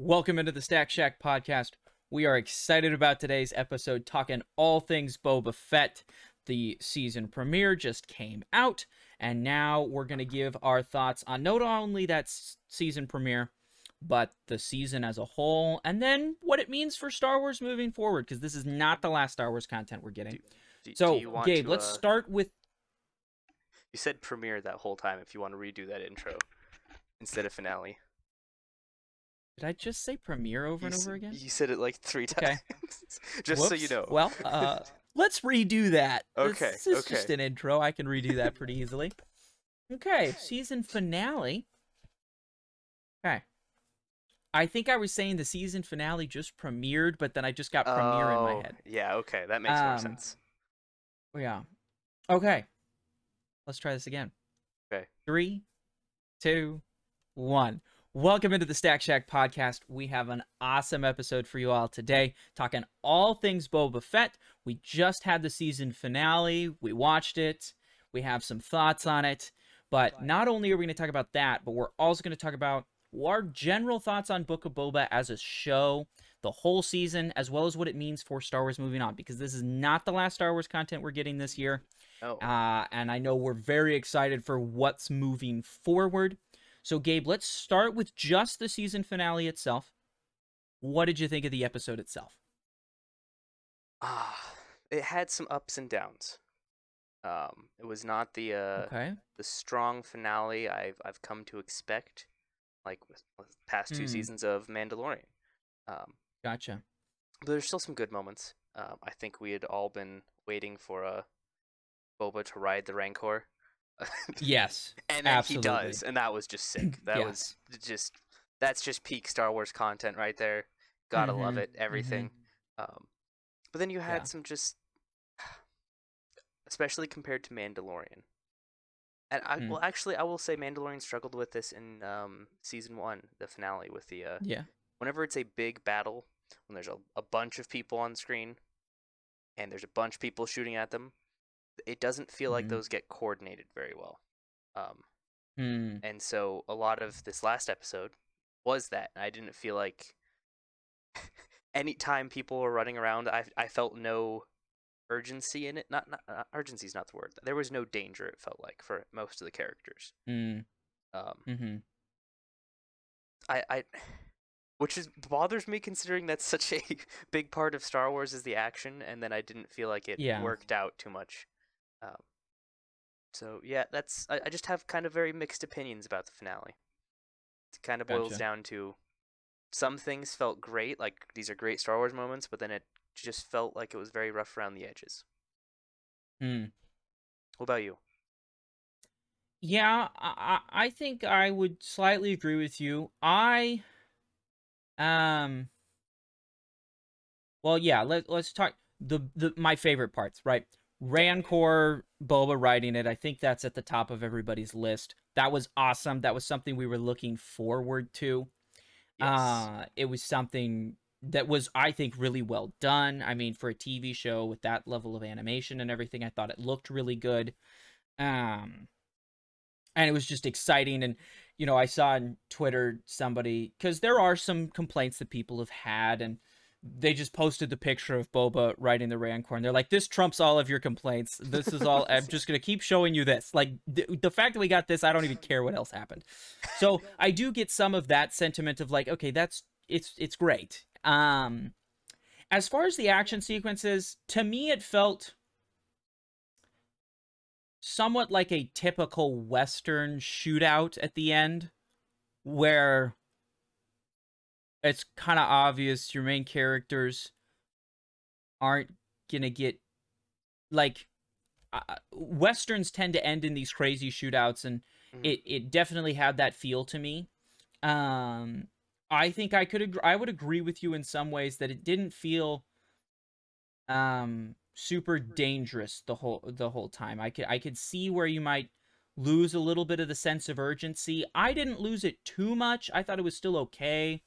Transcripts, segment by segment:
Welcome into the Stack Shack podcast. We are excited about today's episode, talking all things Boba Fett. The season premiere just came out, and now we're going to give our thoughts on not only that s- season premiere, but the season as a whole, and then what it means for Star Wars moving forward, because this is not the last Star Wars content we're getting. Do, So, do you want Gabe, to, let's uh, start with. You said premiere that whole time. If you want to redo that intro instead of finale. Did I just say premiere over you and over again? You said it like three Okay. times. Just so you know. Well, uh, let's redo that. Okay, This is just an intro. I can redo that pretty easily. Okay, season finale. Okay. I think I was saying the season finale just premiered, but then I just got premiere in my Oh, head. Yeah. Okay, that makes more Um, sense. Yeah. Okay. Let's try this again. Okay. Three, two, one. Welcome into the Stack Shack podcast. We have an awesome episode for you all today, talking all things Boba Fett. We just had the season finale. We watched it. We have some thoughts on it. But not only are we going to talk about that, but we're also going to talk about our general thoughts on Book of Boba as a show, the whole season, as well as what it means for Star Wars moving on, because this is not the last Star Wars content we're getting this year. Oh. Uh, and I know we're very excited for what's moving forward. So, Gabe, let's start with just the season finale itself. What did you think of the episode itself? Ah, it had some ups and downs. Um, it was not the uh okay. the strong finale I've I've come to expect, like with, with past two Hmm. seasons of Mandalorian. Um, Gotcha. but there's still some good moments. Um, I think we had all been waiting for uh, Boba to ride the Rancor. Yes. and then absolutely. he does, and that was just sick. That was just that's just peak Star Wars content right there. Gotta love Mhm, it, everything. Um, but then you had Yeah. some just, especially compared to Mandalorian. And I Mm. well, actually, I will say Mandalorian struggled with this in um, season one, the finale, with the uh, Yeah. whenever it's a big battle, when there's a, a bunch of people on screen and there's a bunch of people shooting at them, it doesn't feel like Mhm. those get coordinated very well. Um, Hmm. and so a lot of this last episode was that. I didn't feel like anytime people were running around, I, I felt no urgency in it. Not, not uh, urgency is not the word. There was no danger. It felt like for most of the characters. Hmm. Um, Mm-hmm. I, I which is bothers me considering that's such a big part of Star Wars is the action, and then I didn't feel like it Yeah. worked out too much. Um, so yeah, that's I, I just have kind of very mixed opinions about the finale. It kind of boils Gotcha. down to some things felt great, like these are great Star Wars moments, but then it just felt like it was very rough around the edges. Hmm. What about you? Yeah, I, I I think I would slightly agree with you. I, um, well, yeah. Let let's talk the the my favorite parts, right? Rancor, Boba riding it. I think that's at the top of everybody's list. That was awesome. That was something we were looking forward to. Uh, it was something that was, I think, really well done. I mean, for a TV show with that level of animation and everything, I thought it looked really good. Um, and it was just exciting. And, you know, I saw on Twitter somebody, because there are some complaints that people have had, and they just posted the picture of Boba riding the Rancor, and they're like, "This trumps all of your complaints. This is all. I'm just gonna keep showing you this. Like th- the fact that we got this, I don't even care what else happened." So I do get some of that sentiment of like, okay, that's it's it's great. Um, as far as the action sequences, to me, it felt somewhat like a typical Western shootout at the end, where it's kind of obvious your main characters aren't gonna get like uh, westerns tend to end in these crazy shootouts and Mhm. it it definitely had that feel to me. Um i think i could ag- i would agree with you in some ways that it didn't feel um super dangerous the whole the whole time. I could i could see where you might lose a little bit of the sense of urgency. I didn't lose it too much. I thought it was still okay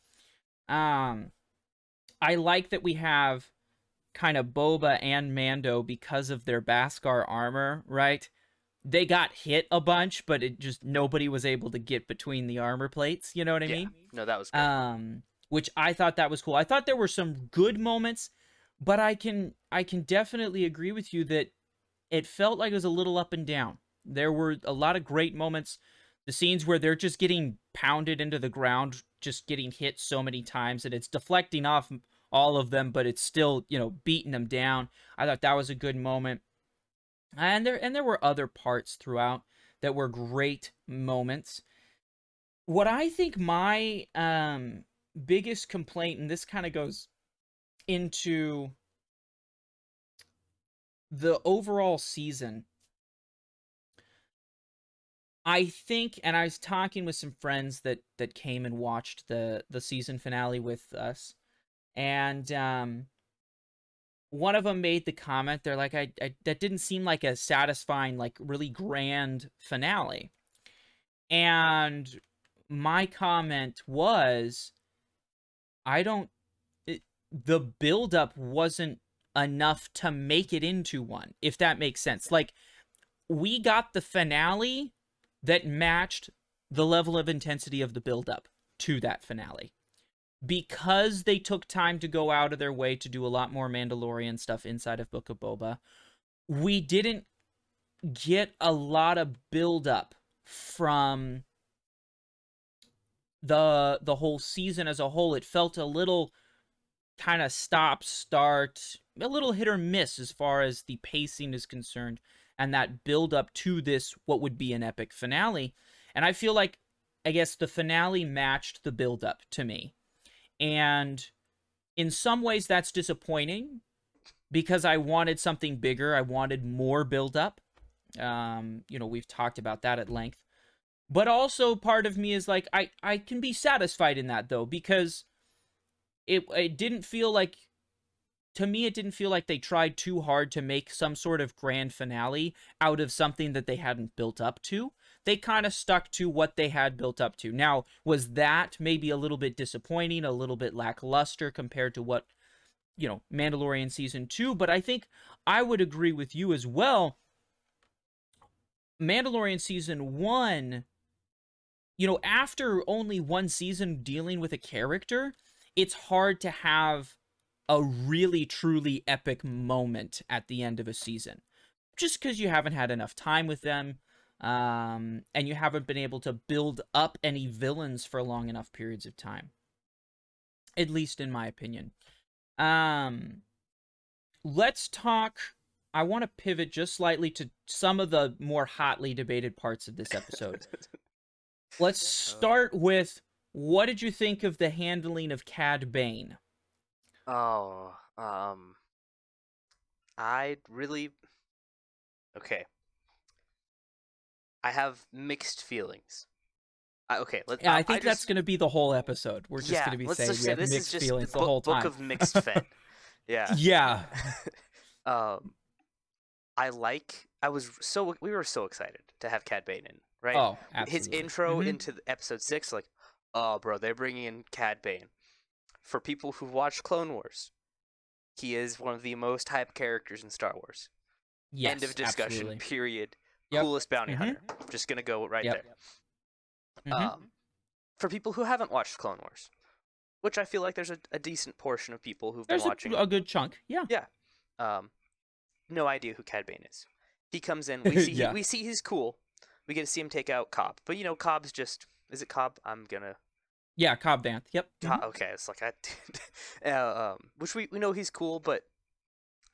um i like that we have kind of boba and mando because of their beskar armor right they got hit a bunch but it just nobody was able to get between the armor plates you know what i yeah. mean No, that was um which I thought that was cool. I thought there were some good moments, but I can I can definitely agree with you that it felt like it was a little up and down. There were a lot of great moments. The scenes where they're just getting pounded into the ground, just getting hit so many times, and it's deflecting off all of them, but it's still, you know, beating them down. I thought that was a good moment. And there and there were other parts throughout that were great moments. What I think my um biggest complaint, and this kind of goes into the overall season. I think, and I was talking with some friends that that came and watched the the season finale with us, and um, one of them made the comment. They're like, I, I that didn't seem like a satisfying, like really grand finale, and my comment was, I don't. It, the buildup wasn't enough to make it into one, if that makes sense. Like, we got the finale that matched the level of intensity of the buildup to that finale. Because they took time to go out of their way to do a lot more Mandalorian stuff inside of Book of Boba, we didn't get a lot of buildup from the the whole season as a whole. It felt a little kind of stop start a little hit or miss as far as the pacing is concerned and that build up to this what would be an epic finale. And i feel like i guess the finale matched the build up to me. And in some ways that's disappointing because i wanted something bigger. I wanted more build up. Um you know we've talked about that at length. But also part of me is like i i can be satisfied in that though because it it didn't feel like to me it didn't feel like they tried too hard to make some sort of grand finale out of something that they hadn't built up to. They kind of stuck to what they had built up to. Now was that maybe a little bit disappointing a little bit lackluster compared to what you know mandalorian season 2 but i think i would agree with you as well. Mandalorian season 1 you know after only one season dealing with a character it's hard to have a really truly epic moment at the end of a season. Just because you haven't had enough time with them um, and you haven't been able to build up any villains for long enough periods of time. At least in my opinion. Um, let's talk i want to pivot just slightly to some of the more hotly debated parts of this episode. Let's Uh. start with what did you think of the handling of cad bane Oh, um, I really. Okay. I have mixed feelings. I, okay, let, Yeah, I I think that's just- going to be the whole episode. We're just yeah, going to be saying we say have this mixed is just feelings the book, whole time. Book of mixed fan. Yeah. yeah. um, I like. I was so we were so excited to have Cad Bane in, right? Oh, His absolutely. intro Mhm. into episode six, like, oh, bro, they're bringing in Cad Bane. For people who've watched Clone Wars, he is one of the most hyped characters in Star Wars. yes, End of discussion. absolutely. Period. Yep. Coolest bounty Mhm. hunter. Just gonna go right Yep. there. Mhm. Um, for people who haven't watched Clone Wars, which I feel like there's a, a decent portion of people who've There's been a, watching. a good chunk. Yeah. Yeah. um, no idea who Cad Bane is. He comes in. We see. Yeah. he, we see he's cool. We get to see him take out Cobb, but you know, Cobb's just. Is it Cobb? I'm gonna. Yeah, Cobb Vanth. Yep. Mhm. Okay, it's like I. uh, um, which we we know he's cool, but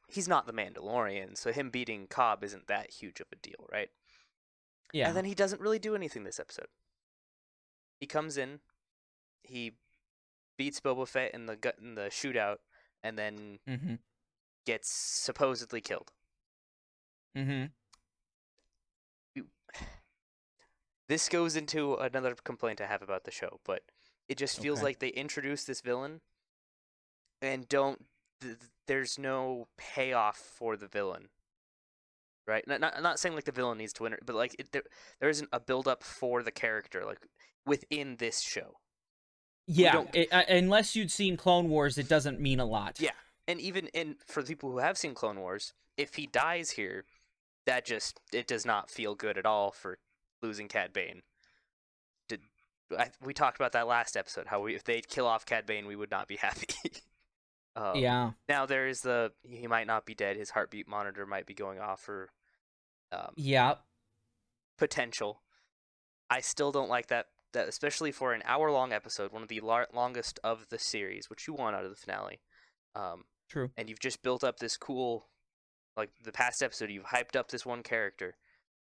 he's not the Mandalorian, so him beating Cobb isn't that huge of a deal, right? Yeah. And then he doesn't really do anything this episode. He comes in, he beats Boba Fett in the gut in the shootout, and then mm-hmm. gets supposedly killed. Mm-hmm. This goes into another complaint I have about the show, but it just feels Okay. like they introduce this villain and don't. Th- th- there's no payoff for the villain, right? Not, not, not saying like the villain needs to win, but like it, there, there isn't a build up for the character like within this show. Yeah. it- uh, unless you'd seen Clone Wars, it doesn't mean a lot. Yeah. And even in for the people who have seen Clone Wars, if he dies here, that just it does not feel good at all for losing Cad Bane. I, we talked about that last episode. How we, if they'd kill off Cad Bane, we would not be happy. um, yeah. Now there is the he might not be dead. His heartbeat monitor might be going off for um, Yeah. potential. I still don't like that. That especially for an hour long episode, one of the lar- longest of the series, which you want out of the finale. Um, True. and you've just built up this cool like the past episode you've hyped up this one character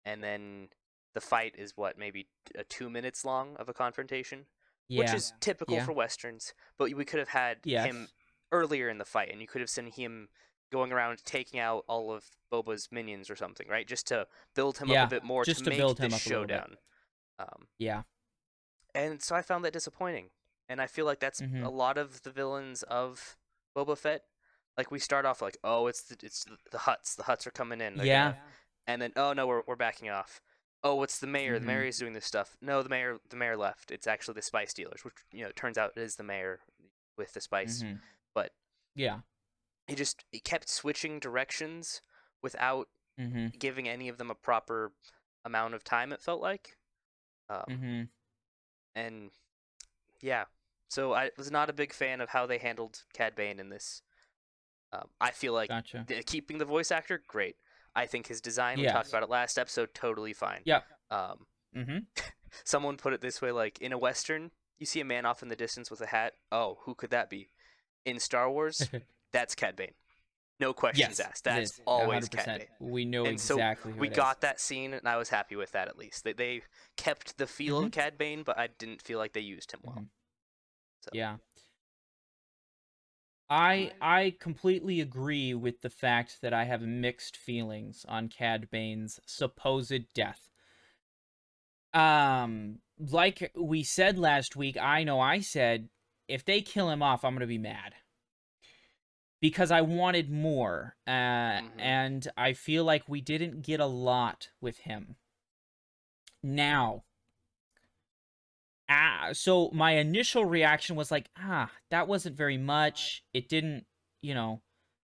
and then the fight is what maybe t- uh, two minutes long of a confrontation Yeah. which is typical Yeah. for westerns but we could have had Yes. him earlier in the fight and you could have seen him going around taking out all of boba's minions or something right just to build him Yeah, up a bit more just to to make build the him up a showdown um, yeah. and so i found that disappointing and i feel like that's Mhm. a lot of the villains of boba fett like we start off like oh it's the, it's the, the Hutts the Hutts are coming in they're Yeah. gonna- and then oh no we're, we're backing off oh it's the mayor Mhm. the mayor is doing this stuff no the mayor the mayor left it's actually the spice dealers which you know turns out it is the mayor with the spice Mhm. but Yeah. he just he kept switching directions without Mm-hmm. giving any of them a proper amount of time it felt like um, Mm-hmm. and yeah so i was not a big fan of how they handled cad bane in this um, i feel like Gotcha. keeping the voice actor great i think his design we talked about it last episode totally fine Yeah. um, Mm-hmm. someone put it this way like in a western you see a man off in the distance with a hat oh who could that be in star wars that's cad bane no questions yes. asked that's always 100%. cad bane We know And so exactly who we it is. got that scene and i was happy with that at least they, they kept the feel Mm-hmm. of cad bane but i didn't feel like they used him well Mhm. So. Yeah. I I completely agree with the fact that I have mixed feelings on Cad Bane's supposed death. Um, like we said last week, I know I said if they kill him off, I'm gonna be mad because I wanted more, uh, Mhm. and I feel like we didn't get a lot with him. Now, ah, so my initial reaction was like, ah, that wasn't very much. It didn't, you know,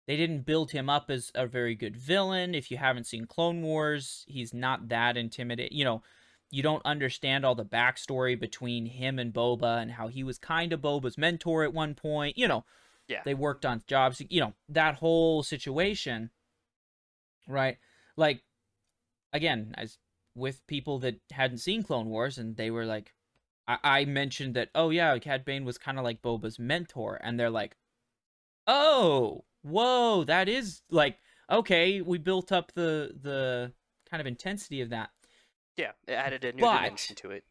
they didn't build him up as a very good villain. If you haven't seen Clone Wars, he's not that intimidating. You know, you don't understand all the backstory between him and Boba and how he was kind of Boba's mentor at one point. You know, Yeah. they worked on jobs, you know, that whole situation, right? Like, again, as with people that hadn't seen Clone Wars and they were like, I, I mentioned that, oh yeah, Cad Bane was kind of like Boba's mentor, and they're like, oh, whoa, that is like, okay, we built up the the kind of intensity of that. yeah it added a new But- dimension to it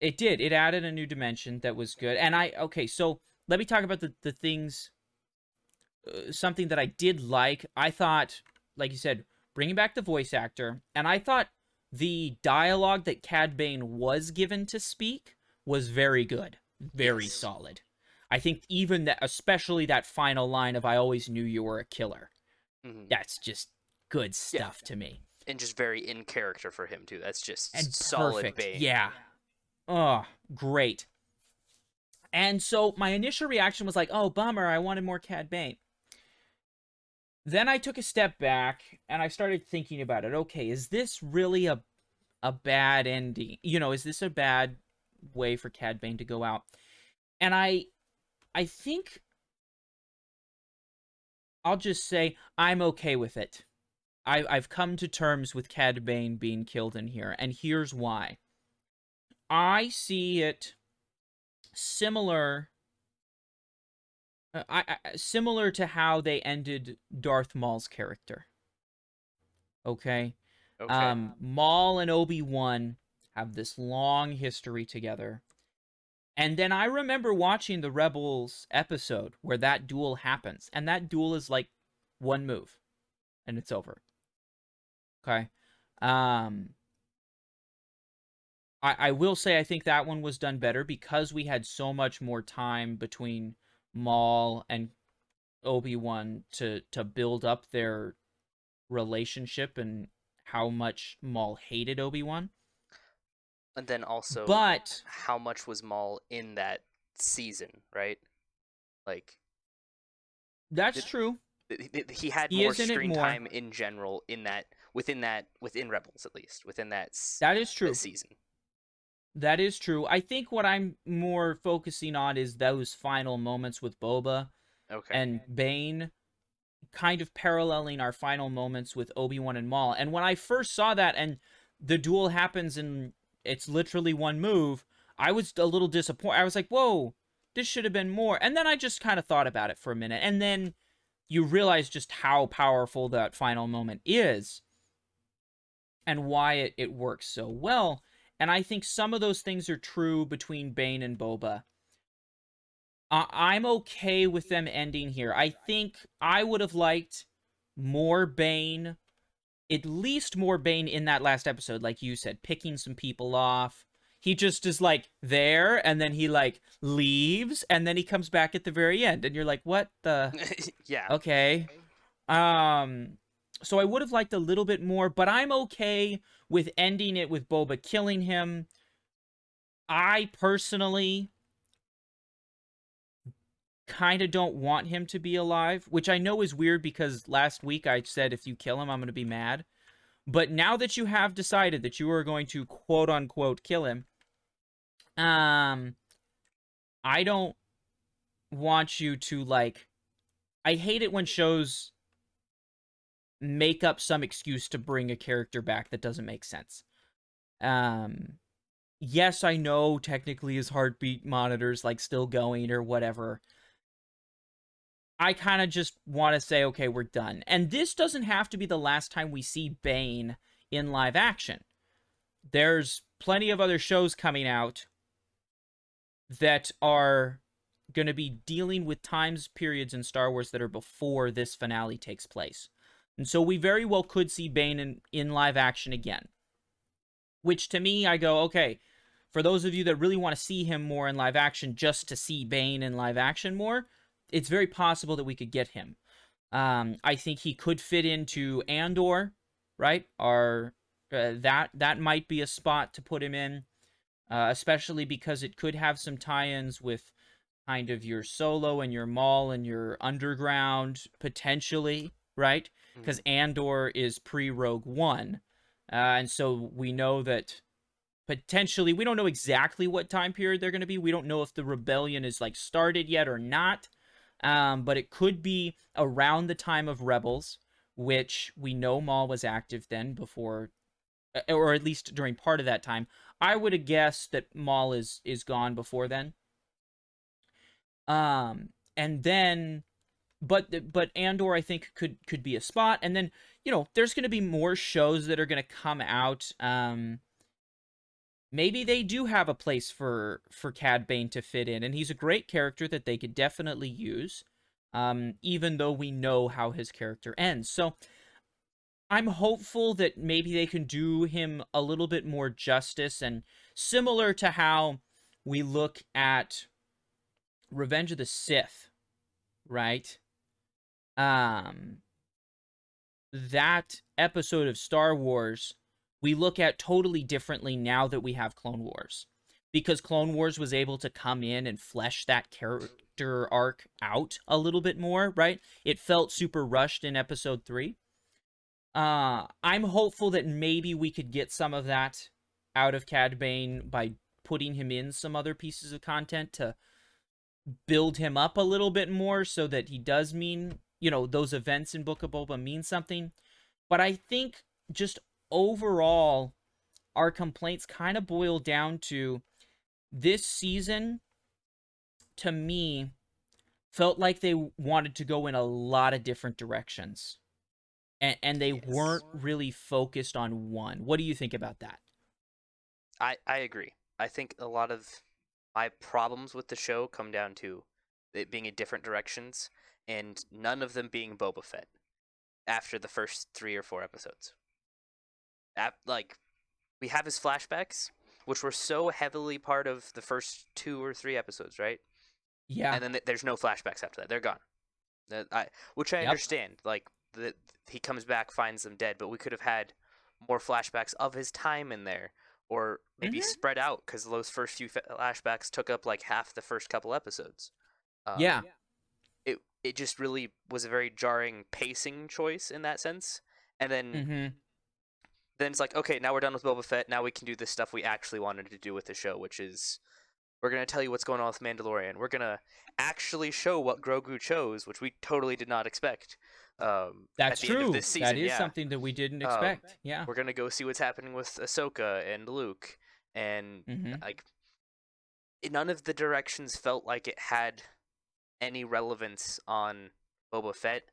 It did. It added a new dimension that was good. And I okay, so let me talk about the the things. Uh, something that I did like. I thought, like you said, bringing back the voice actor, and I thought the dialogue that Cad Bane was given to speak was very good, very Yes. solid. I think even that, especially that final line of "I always knew you were a killer." Mhm. That's just good Yeah. stuff to me. and just very in character for him too that's just and solid perfect. bane Yeah. Oh, great. And so my initial reaction was like, "Oh, bummer! I wanted more Cad Bane." Then I took a step back and I started thinking about it. Okay, is this really a a bad ending? You know, is this a bad way for Cad Bane to go out? And I I think I'll just say I'm okay with it. I, I've come to terms with Cad Bane being killed in here, and here's why. I see it similar. uh, I, I similar to how they ended Darth Maul's character. Okay. okay Um, Maul and Obi Wan have this long history together, and then I remember watching the Rebels episode where that duel happens, and that duel is like one move, and it's over. Okay. Um I I will say I think that one was done better because we had so much more time between Maul and Obi-Wan to to build up their relationship and how much Maul hated Obi-Wan. And then also But how much was Maul in that season, right? Like that's Did- true. th- th- he had He more in screen more. time in general in that within that within Rebels at least within that That is true. season. That is true. I think what I'm more focusing on is those final moments with Boba Okay. and Bane kind of paralleling our final moments with Obi-Wan and Maul. And when I first saw that and the duel happens and it's literally one move, I was a little disappointed. I was like, "Whoa, this should have been more." And then I just kind of thought about it for a minute. And then you realize just how powerful that final moment is and why it, it works so well. And I think some of those things are true between Bane and Boba. I'm okay with them ending here. I think I would have liked more Bane, at least more Bane in that last episode, like you said, picking some people off. He just is like there, and then he like leaves, and then he comes back at the very end, and you're like, what the? yeah. Okay. Um so I would have liked a little bit more, but I'm okay with ending it with Boba killing him. I personally kind of don't want him to be alive, which I know is weird because last week I said if you kill him, I'm going to be mad. But now that you have decided that you are going to quote unquote kill him, um, I don't want you to like. I hate it when shows make up some excuse to bring a character back that doesn't make sense. Um, yes, I know technically his heartbeat monitor's like still going or whatever. I kind of just want to say, okay, we're done. And this doesn't have to be the last time we see Bane in live action. There's plenty of other shows coming out that are going to be dealing with times periods in Star Wars that are before this finale takes place. And so we very well could see Bane in, in live action again. Which to me, I go, okay, for those of you that really want to see him more in live action, just to see Bane in live action more, it's very possible that we could get him. Um, I think he could fit into Andor, right? Our uh, that that might be a spot to put him in, uh, especially because it could have some tie-ins with kind of your solo and your Maul and your underground potentially, right? Because Andor is pre Rogue One, uh, and so we know that potentially we don't know exactly what time period they're going to be. We don't know if the rebellion is like started yet or not. Um, but it could be around the time of Rebels, which we know Maul was active then before, uh, or at least during part of that time. I would have guessed that Maul is is gone before then. Um, and then, but but Andor I think could could be a spot, and then you know there's going to be more shows that are going to come out. Um, maybe they do have a place for for Cad Bane to fit in, and he's a great character that they could definitely use. Um, even though we know how his character ends, so I'm hopeful that maybe they can do him a little bit more justice, and similar to how we look at Revenge of the Sith, right? Um, that episode of Star Wars we look at totally differently now that we have Clone Wars. Because Clone Wars was able to come in and flesh that character arc out a little bit more, right? It felt super rushed in episode 3. Uh, I'm hopeful that maybe we could get some of that out of Cad Bane by putting him in some other pieces of content to build him up a little bit more so that he does mean, you know, those events in Book of Boba mean something. But I think just overall, our complaints kind of boil down to this season, to me, felt like they wanted to go in a lot of different directions. And, and they Yes. weren't really focused on one. What do you think about that? I I agree. I think a lot of my problems with the show come down to it being in different directions and none of them being Boba Fett after the first three or four episodes. Ap- like we have his flashbacks, which were so heavily part of the first two or three episodes, right? Yeah. And then th- there's no flashbacks after that; they're gone. That I, which I Yep. understand. Like that he comes back, finds them dead, but we could have had more flashbacks of his time in there, or maybe Mhm. spread out because those first few flashbacks took up like half the first couple episodes. Um, yeah. it it just really was a very jarring pacing choice in that sense. And then Mm-hmm. Then it's like, okay, now we're done with Boba Fett. Now we can do the stuff we actually wanted to do with the show, which is we're gonna tell you what's going on with Mandalorian. We're gonna actually show what Grogu chose, which we totally did not expect. Um, That's at the end true. of this season, that is yeah. something that we didn't Um, expect. yeah. We're gonna go see what's happening with Ahsoka and Luke, and hmm like none of the directions felt like it had any relevance on Boba Fett,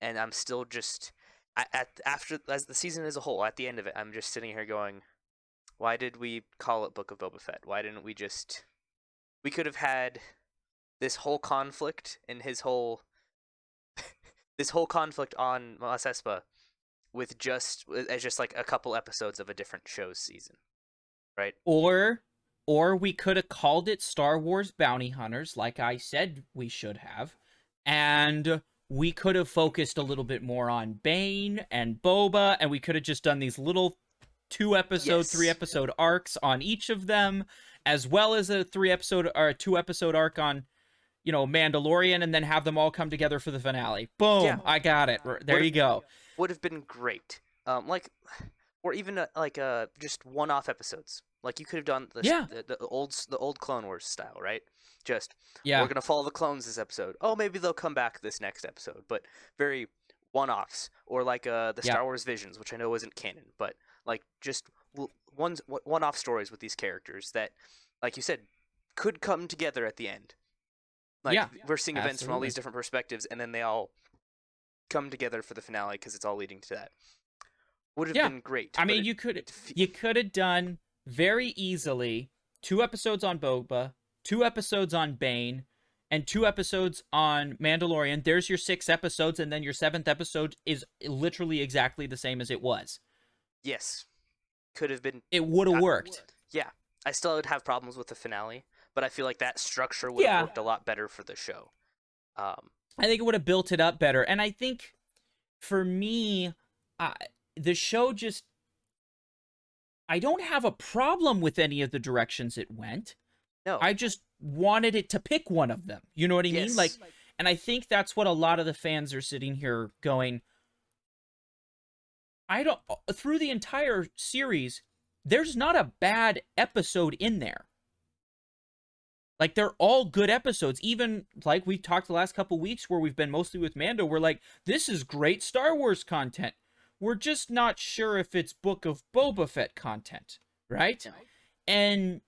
and I'm still just at, after as the season as a whole. At the end of it, I'm just sitting here going, "Why did we call it Book of Boba Fett? Why didn't we just? We could have had this whole conflict and his whole this whole conflict on Mos Espa with just as just like a couple episodes of a different show's season, right? Or or we could have called it Star Wars Bounty Hunters, like I said we should have, and we could have focused a little bit more on Bane and Boba, and we could have just done these little two episode, three episode arcs on each of them, as well as a three episode or a two episode arc on, you know, Mandalorian, and then have them all come together for the finale. Boom! Yeah. I got it. There What you go. would have been great. Um, like, or even uh, like uh, just one-off episodes. Like you could have done the, Yeah. the, the old the old Clone Wars style, right? Just Yeah. we're gonna follow the clones this episode. Oh, maybe they'll come back this next episode, but very one-offs. Or like uh, the Yeah. Star Wars Visions, which I know isn't canon, but like just one one-off stories with these characters that, like you said, could come together at the end. Like Yeah. we're seeing events from all these different perspectives, and then they all come together for the finale because it's all leading to that. Would have Yeah. been great. I mean, you could you could have done very easily two episodes on Boba, two episodes on Bane, and two episodes on Mandalorian. There's your six episodes, and then your seventh episode is literally exactly the same as it was. yes, could have been. It would have worked. Yeah, I still would have problems with the finale, but I feel like that structure would Yeah. have worked a lot better for the show. Um, I think it would have built it up better. And I think for me, I, the show just. I don't have a problem with any of the directions it went. No, I just wanted it to pick one of them. You know what I mean? Like, and I think that's what a lot of the fans are sitting here going. I don't. uh, Through the entire series, there's not a bad episode in there. Like they're all good episodes. Even like we've talked the last couple weeks where we've been mostly with Mando, we're like, this is great Star Wars content. We're just not sure if it's Book of Boba Fett content, right? No. And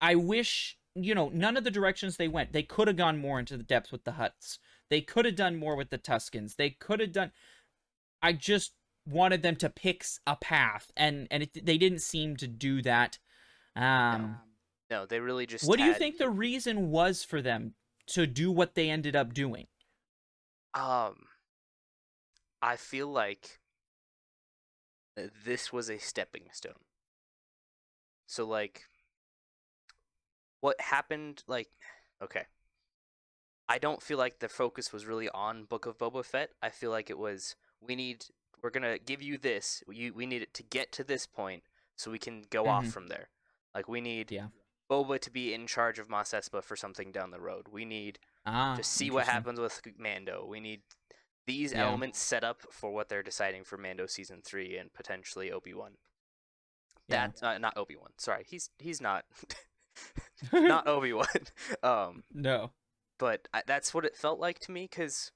I wish, you know, none of the directions they went, they could have gone more into the depths with the Hutts. They could have done more with the Tuskens. They could have done. I just wanted them to pick a path, and and it, they didn't seem to do that. Um, no, they really just. what do you think the reason was for them to do what they ended up doing? Um, I feel like this was a stepping stone. So like what happened like okay. I don't feel like the focus was really on Book of Boba Fett. I feel like it was we need we're going to give you this. You we need it to get to this point so we can go off Mhm. from there. Like we need Yeah. Boba to be in charge of Mos Espa for something down the road. We need Ah, to see what happens with Mando. We need these Yeah. elements set up for what they're deciding for Mando season three and potentially Obi Wan. Yeah. That uh, not Obi Wan. Sorry, he's he's not not Obi Wan. um, no. but I, that's what it felt like to me because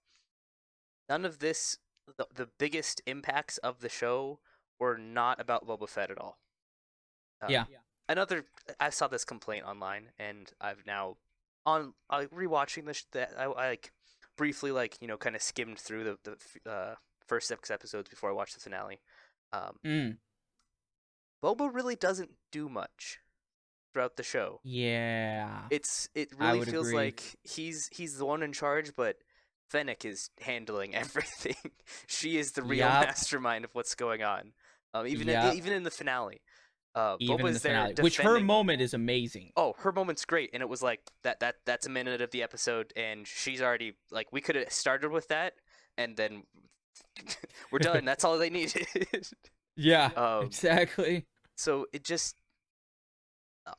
none of this, the, the biggest impacts of the show were not about Boba Fett at all. Um, Yeah. Another, I saw this complaint online, and I've now on uh, rewatching this. That I, I like briefly, like you know, kind of skimmed through the the uh, first six episodes before I watched the finale. Um, Mm. Boba really doesn't do much throughout the show. Yeah. It's it really feels agree. like he's he's the one in charge, but Fennec is handling everything. she is the real Yup. mastermind of what's going on. Um, even in, even in the finale, uh, Even in the there finale, which her moment is amazing. Oh, her moment's great, and it was like that. That that's a minute of the episode, and she's already like we could have started with that, and then we're done. that's all they needed. Yeah. um, exactly. so it just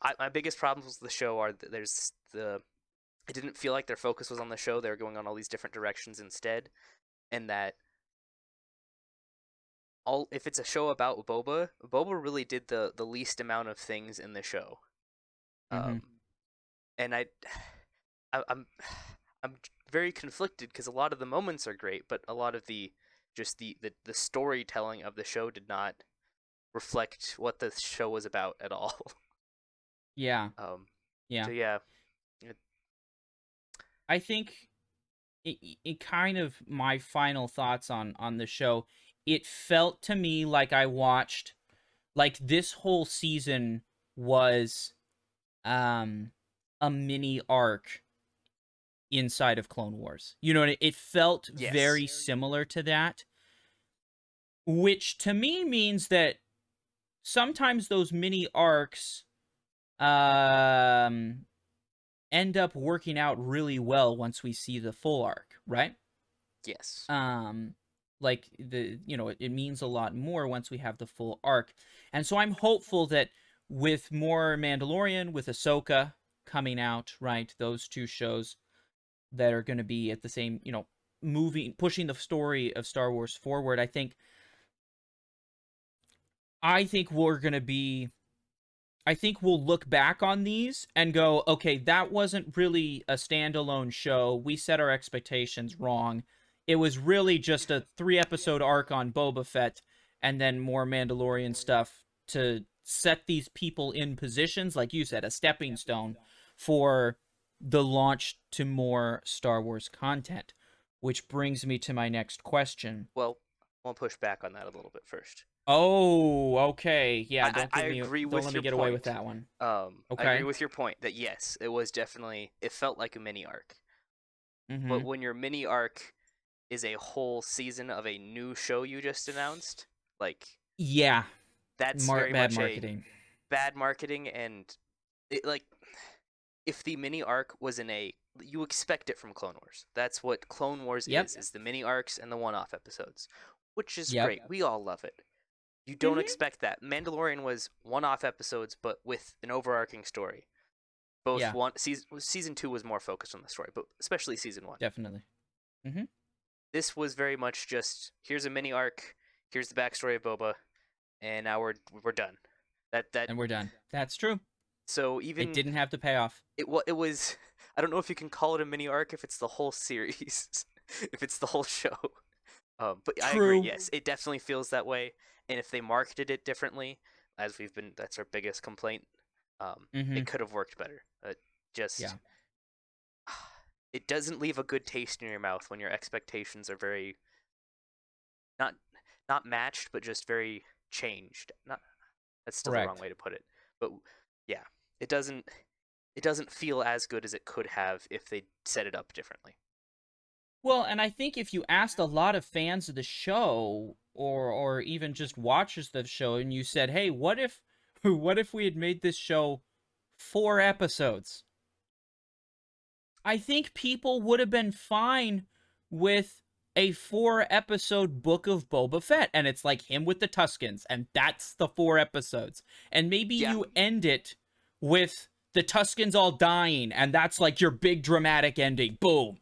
I, my biggest problems with the show are that there's the it didn't feel like their focus was on the show they were going on all these different directions instead and that all if it's a show about Boba, Boba really did the the least amount of things in the show. Mhm. Um, and I, I, I'm, I'm very conflicted because a lot of the moments are great, but a lot of the just the, the the storytelling of the show did not reflect what the show was about at all. Yeah. Um, Yeah. So yeah, I think it, it kind of my final thoughts on on the show. It felt to me like I watched like this whole season was um a mini arc inside of Clone Wars. You know, it felt very similar to that. Which to me means that sometimes those mini arcs um end up working out really well once we see the full arc, right? yes, Um like the you know, it, it means a lot more once we have the full arc. And so I'm hopeful that with more Mandalorian, with Ahsoka coming out, right? Those two shows that are going to be at the same, you know, moving pushing the story of Star Wars forward, I think I think we're going to be I think we'll look back on these and go, okay, that wasn't really a standalone show. We set our expectations wrong. It was really just a three episode arc on Boba Fett and then more Mandalorian stuff to set these people in positions, like you said, a stepping stone for the launch to more Star Wars content. Which brings me to my next question. well, I'll push back on that a little bit first. Oh, okay. Yeah, I- don't I give me agree don't with let me get away with that one. Um, I Okay. agree with your point that yes, it was definitely it felt like a mini arc. Mhm. But when your mini arc is a whole season of a new show you just announced, like yeah, that's mar- very bad much marketing. a bad marketing and it like if the mini arc was in a you expect it from Clone Wars. That's what Clone Wars Yep. is, is the mini arcs and the one-off episodes, which is Yep. great. We all love it. You don't Mhm. expect that. Mandalorian was one-off episodes but with an overarching story. Both Yeah. one season season 2 was more focused on the story, but especially season 1. Definitely. This was very much just here's a mini arc, here's the backstory of Boba, and now we're we're done. That that And we're done. That's true. so even It didn't have to pay off. it wa- it was I don't know if you can call it a mini arc if it's the whole series, if it's the whole show. Um, but I agree. Yes, it definitely feels that way. And if they marketed it differently, as we've been, that's our biggest complaint. Um, Mhm. it could have worked better. Uh, just Yeah. it doesn't leave a good taste in your mouth when your expectations are very not not matched, but just very changed. Not that's still the wrong way to put it. But yeah, it doesn't it doesn't feel as good as it could have if they set it up differently. Well, and I think if you asked a lot of fans of the show or or even just watches the show and you said, "Hey, what if what if we had made this show four episodes?" I think people would have been fine with a four episode book of Boba Fett and it's like him with the Tuskens and that's the four episodes. And maybe Yeah. you end it with the Tuskens all dying and that's like your big dramatic ending. Boom.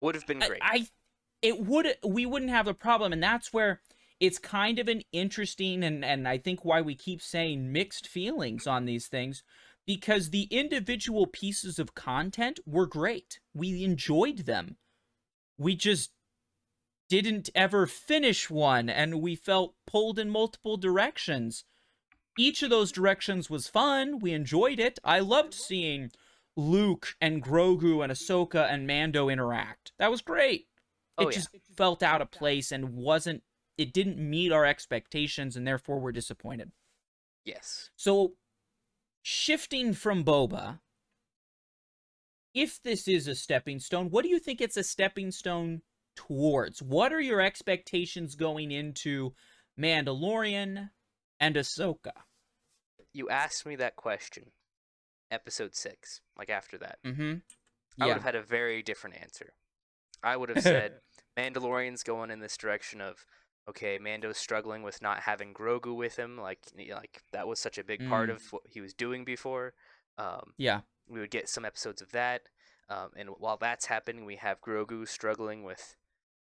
Would have been I- great. I, it would we wouldn't have a problem, and that's where it's kind of an interesting and and I think why we keep saying mixed feelings on these things because the individual pieces of content were great. We enjoyed them. We just didn't ever finish one and we felt pulled in multiple directions. Each of those directions was fun. We enjoyed it. I loved seeing Luke and Grogu and Ahsoka and Mando interact. That was great. It Oh, yeah. just felt out of place and wasn't it didn't meet our expectations and therefore we're disappointed. yes. So shifting from Boba, if this is a stepping stone, what do you think it's a stepping stone towards? What are your expectations going into Mandalorian and Ahsoka? You asked me that question, episode six, like after that. Mm-hmm. I would have had a very different answer. I would have said Mandalorian's going in this direction of okay, Mando's struggling with not having Grogu with him, like like that was such a big part Mm. of what he was doing before. Um, Yeah. we would get some episodes of that, um, and while that's happening, we have Grogu struggling with,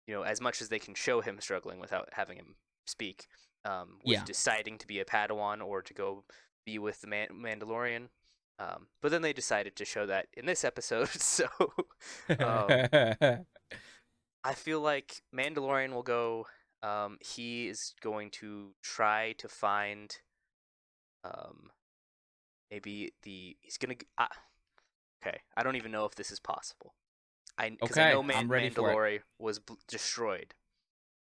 you know, as much as they can show him struggling without having him speak, um, with Yeah. deciding to be a Padawan or to go be with the Man- Mandalorian. Um, but then they decided to show that in this episode, so um, I feel like Mandalorian will go. Um, he is going to try to find, um, maybe the he's gonna. Uh, okay, I don't even know if this is possible. I because I know Man- I'm ready for it. Mandalore was bl- destroyed,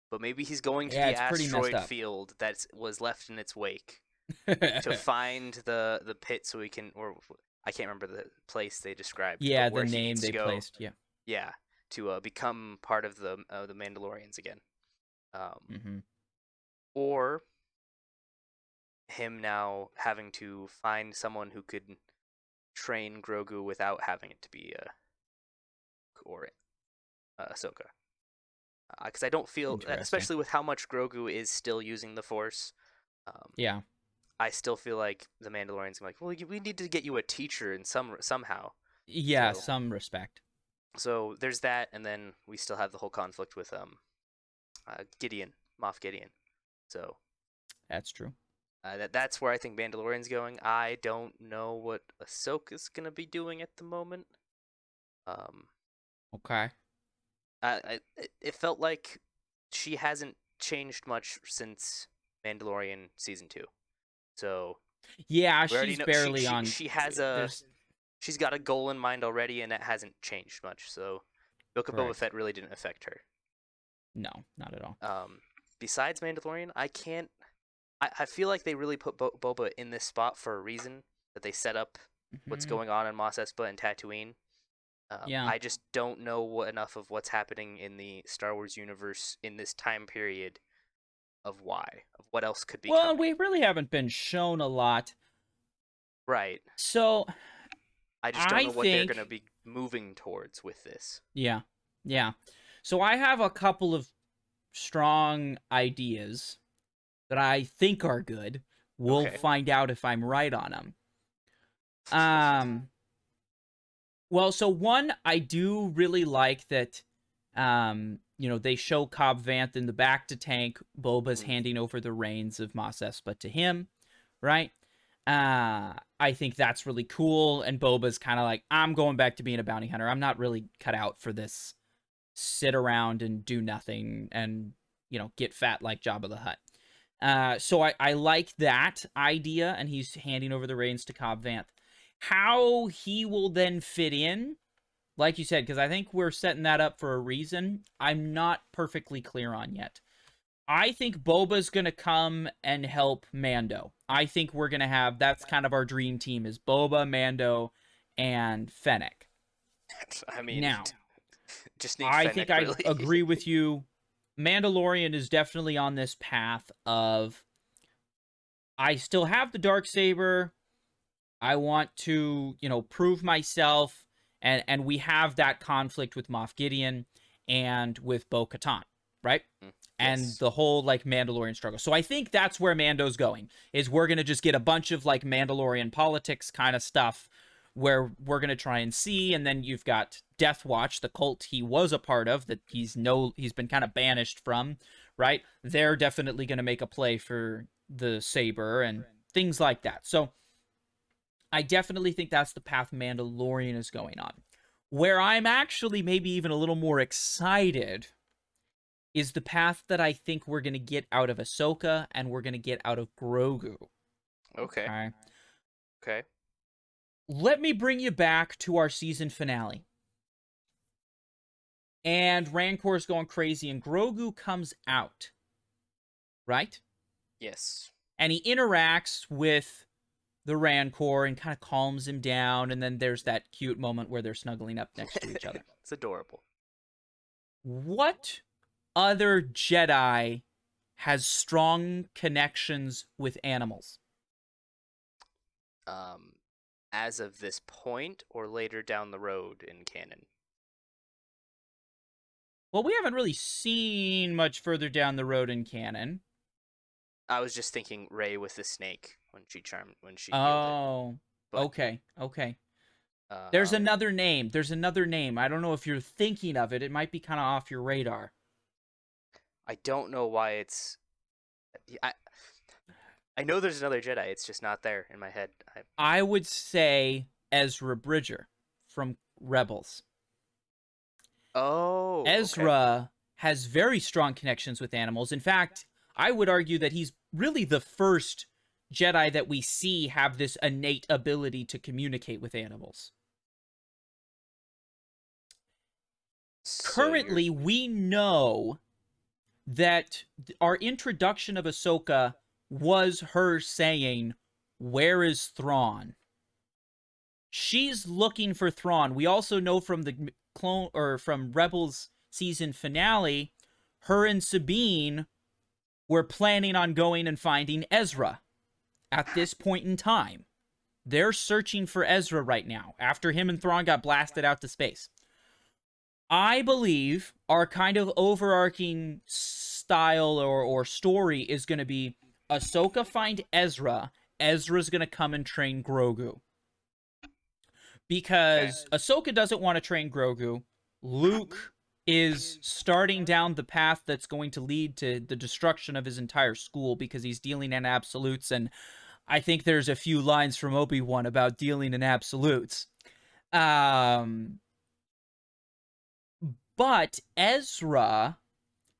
but maybe he's going to Yeah, the it's pretty messed asteroid field that was left in its wake to find the the pit so he can or I can't remember the place they described. yeah, the name they go placed. Yeah. yeah to uh, become part of the uh, the Mandalorians again, um, hmm or him now having to find someone who could train Grogu without having it to be uh, or uh, Ahsoka. Because I don't feel, especially with how much Grogu is still using the Force, um, Yeah. I still feel like the Mandalorians are like, well, we need to get you a teacher in some somehow. Yeah. So- Some respect. So there's that, and then we still have the whole conflict with um, uh, Gideon, Moff Gideon. So That's true. uh, that that's where I think Mandalorian's going. I don't know what Ahsoka's gonna be doing at the moment. Um, Okay. I, I it- felt like she hasn't changed much since Mandalorian season two. So Yeah, she's know she- barely she, on. She has a there's- she's got a goal in mind already, and it hasn't changed much. So Book of Boba Fett really didn't affect her. No, not at all. Um, besides Mandalorian, I can't. I, I feel like they really put Bo- Boba in this spot for a reason. That they set up what's Mhm. going on in Mos Espa and Tatooine. Um, Yeah. I just don't know what, enough of what's happening in the Star Wars universe in this time period. Of why, of what else could be. Well, coming. we really haven't been shown a lot. right. So, I just don't I know what they're going to be moving towards with this. yeah. Yeah. So I have a couple of strong ideas that I think are good. We'll Okay. find out if I'm right on them. Um well, so one I do really like that um you know, they show Cobb Vanth in the bacta tank. Boba's Mhm. handing over the reins of Mos Espa to him, right? Uh I think that's really cool and Boba's kind of like I'm going back to being a bounty hunter. I'm not really cut out for this sit around and do nothing and you know, get fat like Jabba the Hutt. Uh, so I, I like that idea, and he's handing over the reins to Cobb Vanth. How he will then fit in, like you said, because I think we're setting that up for a reason. I'm not perfectly clear on yet. I think Boba's gonna come and help Mando. I think we're gonna have that's kind of our dream team is Boba, Mando, and Fennec. I mean, Now, just need I Fennec, think I really. agree with you. Mandalorian is definitely on this path of I still have the dark saber. I want to, you know, prove myself and and we have that conflict with Moff Gideon and with Bo-Katan, right? Mm, And yes. the whole like Mandalorian struggle. So I think that's where Mando's going. Is we're going to just get a bunch of like Mandalorian politics kind of stuff where we're going to try and see and then you've got Death Watch, the cult he was a part of that he's no he's been kind of banished from, right? They're definitely going to make a play for the saber and things like that. So I definitely think that's the path Mandalorian is going on. Where I'm actually maybe even a little more excited is the path that I think we're going to get out of Ahsoka and we're going to get out of Grogu. okay, Okay. okay. Let me bring you back to our season finale. And Rancor's going crazy, and Grogu comes out. Right? Yes. And he interacts with the Rancor and kind of calms him down. And then there's that cute moment where they're snuggling up next to each other. it's adorable. What other Jedi has strong connections with animals? Um, as of this point, or later down the road in canon. Well, we haven't really seen much further down the road in canon. I was just thinking Rey with the snake when she charmed when she. Oh, but- okay, okay. it. There's Um, another name. There's another name. I don't know if you're thinking of it. It might be kind of off your radar. I don't know why it's I I know there's another Jedi. It's just not there in my head. I, I would say Ezra Bridger from Rebels. oh, okay. Ezra has very strong connections with animals. In fact, I would argue that he's really the first Jedi that we see have this innate ability to communicate with animals. So Currently, you're- we know that our introduction of Ahsoka was her saying, Where is Thrawn? She's looking for Thrawn. We also know from the clone or from Rebels season finale, her and Sabine were planning on going and finding Ezra at this point in time. They're searching for Ezra right now after him and Thrawn got blasted out to space. I believe our kind of overarching style or, or story is going to be Ahsoka find Ezra. Ezra's going to come and train Grogu. Because Ahsoka doesn't want to train Grogu. Luke is starting down the path that's going to lead to the destruction of his entire school because he's dealing in absolutes. And I think there's a few lines from Obi Wan about dealing in absolutes. Um, but Ezra,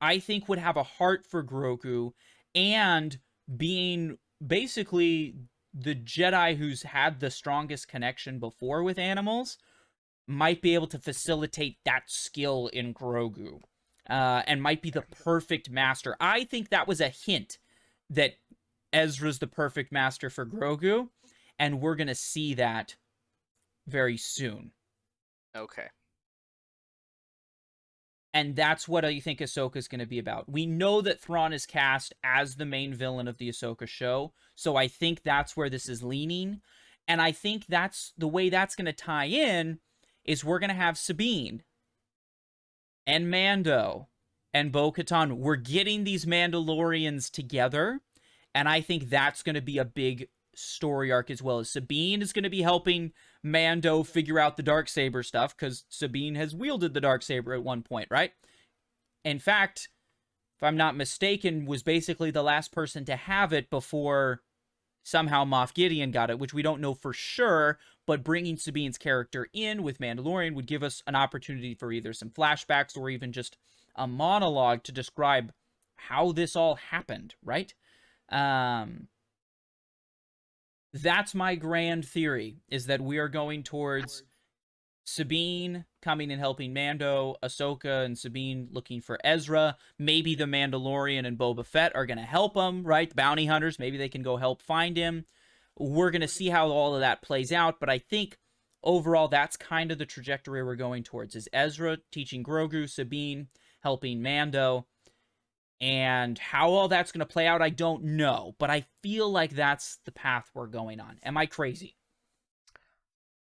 I think, would have a heart for Grogu and being basically the Jedi who's had the strongest connection before with animals might be able to facilitate that skill in Grogu uh, and might be the perfect master. I think that was a hint that Ezra's the perfect master for Grogu, and we're going to see that very soon. okay. And that's what I think Ahsoka is going to be about. We know that Thrawn is cast as the main villain of the Ahsoka show, so I think that's where this is leaning, and I think that's the way that's going to tie in is we're going to have Sabine and Mando and Bo-Katan. We're getting these Mandalorians together, and I think that's going to be a big story arc as well. As Sabine is going to be helping Mando figure out the dark saber stuff because Sabine has wielded the dark saber at one point, right? In fact, if I'm not mistaken, was basically the last person to have it before somehow Moff Gideon got it, which we don't know for sure. But bringing Sabine's character in with Mandalorian would give us an opportunity for either some flashbacks or even just a monologue to describe how this all happened, right? Um, that's my grand theory is that we are going towards Sabine coming and helping Mando, Ahsoka and Sabine looking for Ezra. Maybe the Mandalorian and Boba Fett are going to help him, right? Bounty hunters, maybe they can go help find him. We're going to see how all of that plays out, but I think overall that's kind of the trajectory we're going towards is Ezra teaching Grogu, Sabine helping Mando. And how all that's going to play out, I don't know, but I feel like that's the path we're going on. Am I crazy?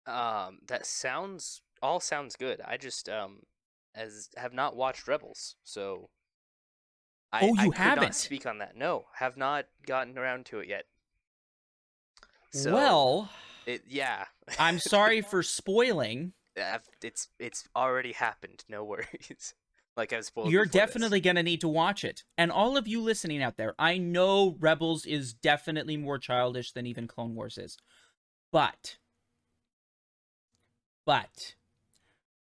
Um, that sounds all sounds good. I just um as have not watched Rebels, so I, Oh, I you could haven't? speak on that. No, have not gotten around to it yet. So, well, it yeah, I'm sorry for spoiling. It's it's already happened. No worries. Like I've spoiled. You're this. definitely going to need to watch it. And all of you listening out there, I know Rebels is definitely more childish than even Clone Wars is. But, but,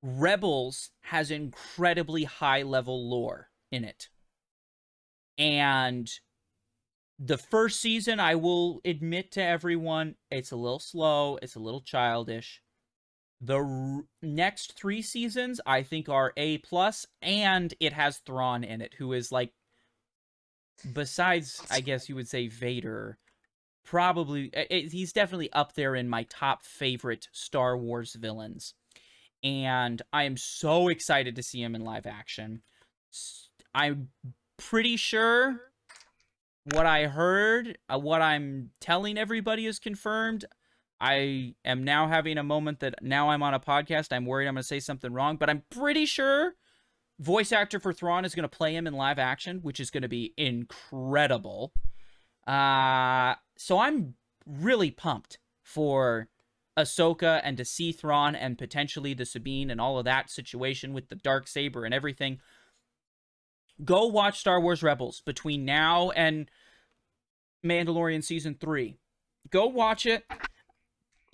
Rebels has incredibly high level lore in it. And the first season, I will admit to everyone, it's a little slow, it's a little childish. The r- next three seasons, I think, are A plus, and it has Thrawn in it, who is like, besides, I guess you would say Vader, probably i- i- he's definitely up there in my top favorite Star Wars villains, and I am so excited to see him in live action. I'm pretty sure what I heard, uh, what I'm telling everybody is confirmed. I am now having a moment that now I'm on a podcast. I'm worried I'm going to say something wrong, but I'm pretty sure voice actor for Thrawn is going to play him in live action, which is going to be incredible. Uh, so I'm really pumped for Ahsoka and to see Thrawn and potentially the Sabine and all of that situation with the dark saber and everything. Go watch Star Wars Rebels between now and Mandalorian season three. Go watch it.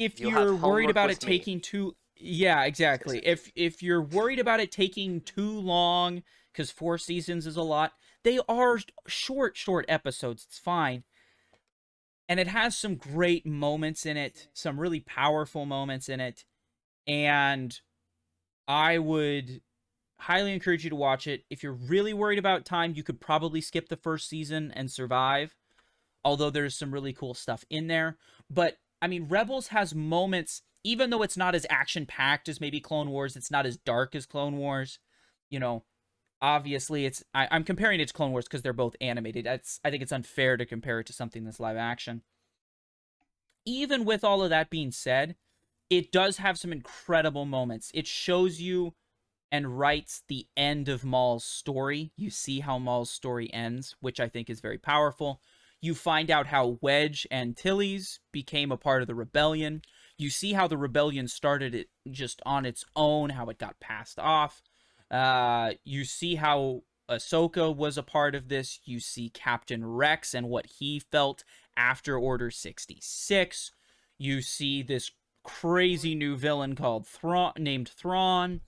If have you're worried about it me. taking too yeah, exactly. If if you're worried about it taking too long cuz 4 seasons is a lot, they are short short episodes. It's fine. And it has some great moments in it, some really powerful moments in it. And I would highly encourage you to watch it. If you're really worried about time, you could probably skip the first season and survive. Although there's some really cool stuff in there. But I mean, Rebels has moments, even though it's not as action packed as maybe Clone Wars, it's not as dark as Clone Wars. You know, obviously it's I, I'm comparing it to Clone Wars because they're both animated. That's I think it's unfair to compare it to something that's live action. Even with all of that being said, it does have some incredible moments. It shows you and writes the end of Maul's story. You see how Maul's story ends, which I think is very powerful. You find out how Wedge Antilles became a part of the rebellion. You see how the rebellion started it just on its own, how it got passed off. Uh, you see how Ahsoka was a part of this. You see Captain Rex and what he felt after Order 66. You see this crazy new villain called Thrawn, named Thrawn,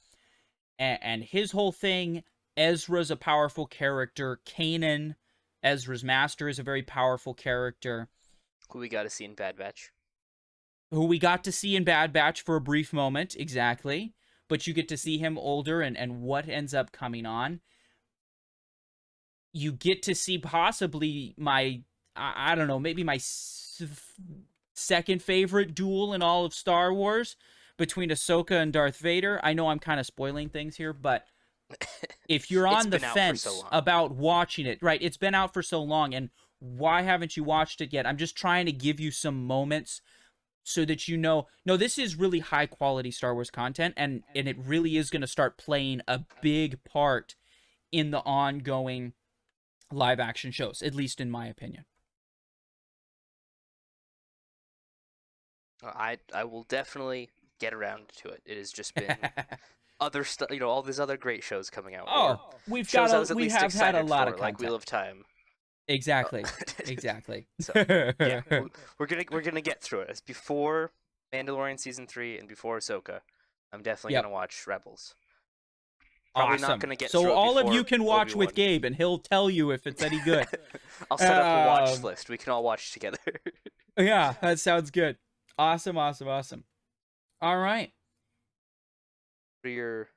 and, and his whole thing. Ezra's a powerful character. Kanan, Ezra's master, is a very powerful character Who we got to see in Bad Batch. who we got to see in Bad Batch for a brief moment, exactly. But you get to see him older and, and what ends up coming on. You get to see possibly my, I, I don't know, maybe my s- second favorite duel in all of Star Wars between Ahsoka and Darth Vader. I know I'm kind of spoiling things here, but if you're on the been out for fence so about watching it, right? It's been out for so long, and why haven't you watched it yet? I'm just trying to give you some moments so that you know no this is really high quality star wars content and and it really is going to start playing a big part in the ongoing live action shows at least in my opinion I I will definitely get around to it. It has just been other stuff, you know, all these other great shows coming out. oh we've got a, we least have had a lot for, of like Wheel of Time. exactly exactly So, yeah, we're- we're gonna we're gonna get through it. It's before Mandalorian season three and before Ahsoka. I'm definitely Yep. gonna watch Rebels. Probably awesome. not gonna get so all of you can watch with Obi-Wan. gabe and he'll tell you if it's any good I'll set up a watch Um, list. We can all watch together. yeah that sounds good awesome awesome awesome all right your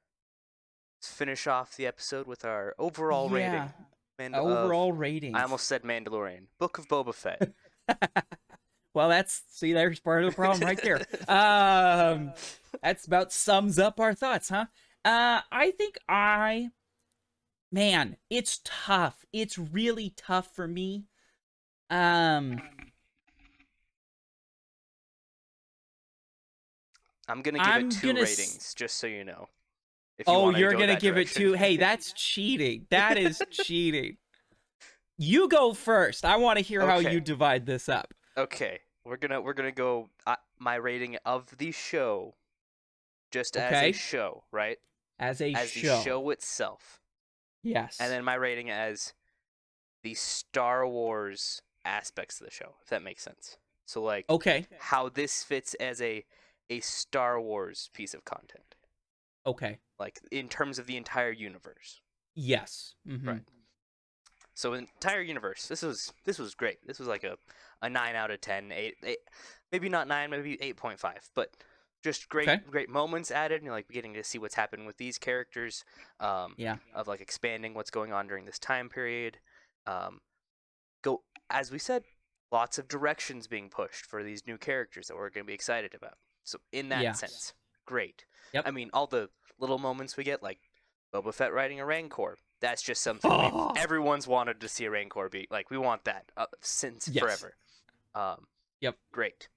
let's finish off the episode with our overall yeah. rating. Mand- of- overall ratings I almost said Mandalorian. Book of Boba Fett. well, that's see, there's part of the problem right there. Um, that's about sums up our thoughts, huh? Uh, I think I, man, it's tough. It's really tough for me. Um, I'm gonna give I'm it two gonna s- ratings, just so you know. If you oh, you're go gonna give direction. it two. Hey, that's cheating. That is cheating. You go first. I want to hear how you divide this up. Okay, we're gonna we're gonna go uh, my rating of the show, just as a show, right? As a as show. the show itself, Yes. and then my rating as the Star Wars aspects of the show, if that makes sense. So like okay. how this fits as a a Star Wars piece of content, Okay. like in terms of the entire universe. Yes. mhm. Right. So entire universe. This was this was great. This was like a, a nine out of 10, eight, eight maybe not nine, maybe eight point five, but just great Okay. great moments added. You know, like getting to see what's happening with these characters. Um, Yeah. of like expanding what's going on during this time period. Um, go as we said, lots of directions being pushed for these new characters that we're going to be excited about. So in that sense, great. Yep. I mean, all the little moments we get, like Boba Fett riding a Rancor. That's just something Oh. everyone's wanted to see a Rancor be. Like we want that uh, since Yes. forever. Um, Yep. Great.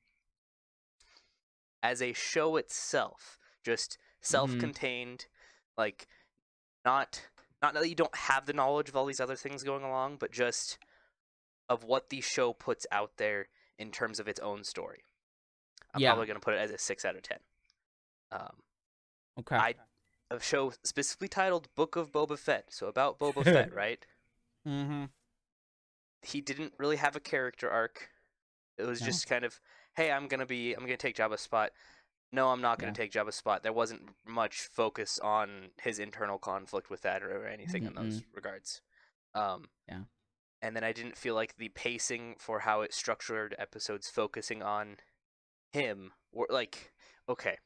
As a show itself, just self-contained, like not not that you don't have the knowledge of all these other things going along, but just of what the show puts out there in terms of its own story. I'm Yeah. probably gonna put it as a six out of ten. Um, Okay. I a show specifically titled Book of Boba Fett, so about Boba Fett, right? mm-hmm. he didn't really have a character arc. It was No. just kind of, hey, I'm gonna be, I'm gonna take Jabba's spot. No, I'm not gonna Yeah. take Jabba's spot. There wasn't much focus on his internal conflict with that or anything in those regards. Um, Yeah. And then I didn't feel like the pacing for how it structured episodes focusing on him were like, okay,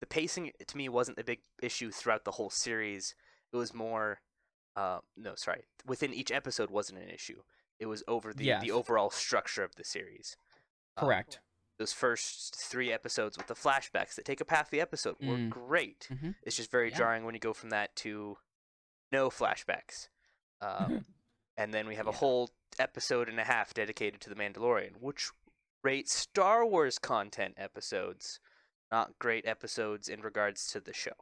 the pacing to me wasn't the big issue throughout the whole series. It was more, uh, no, sorry, within each episode wasn't an issue. It was over the Yes. the overall structure of the series. Um, Correct. those first three episodes with the flashbacks that take up half the episode were Mm. great. Mhm. It's just very Yeah. jarring when you go from that to no flashbacks. Um, and then we have a whole episode and a half dedicated to the Mandalorian, which rate Star Wars content episodes, not great episodes in regards to the show.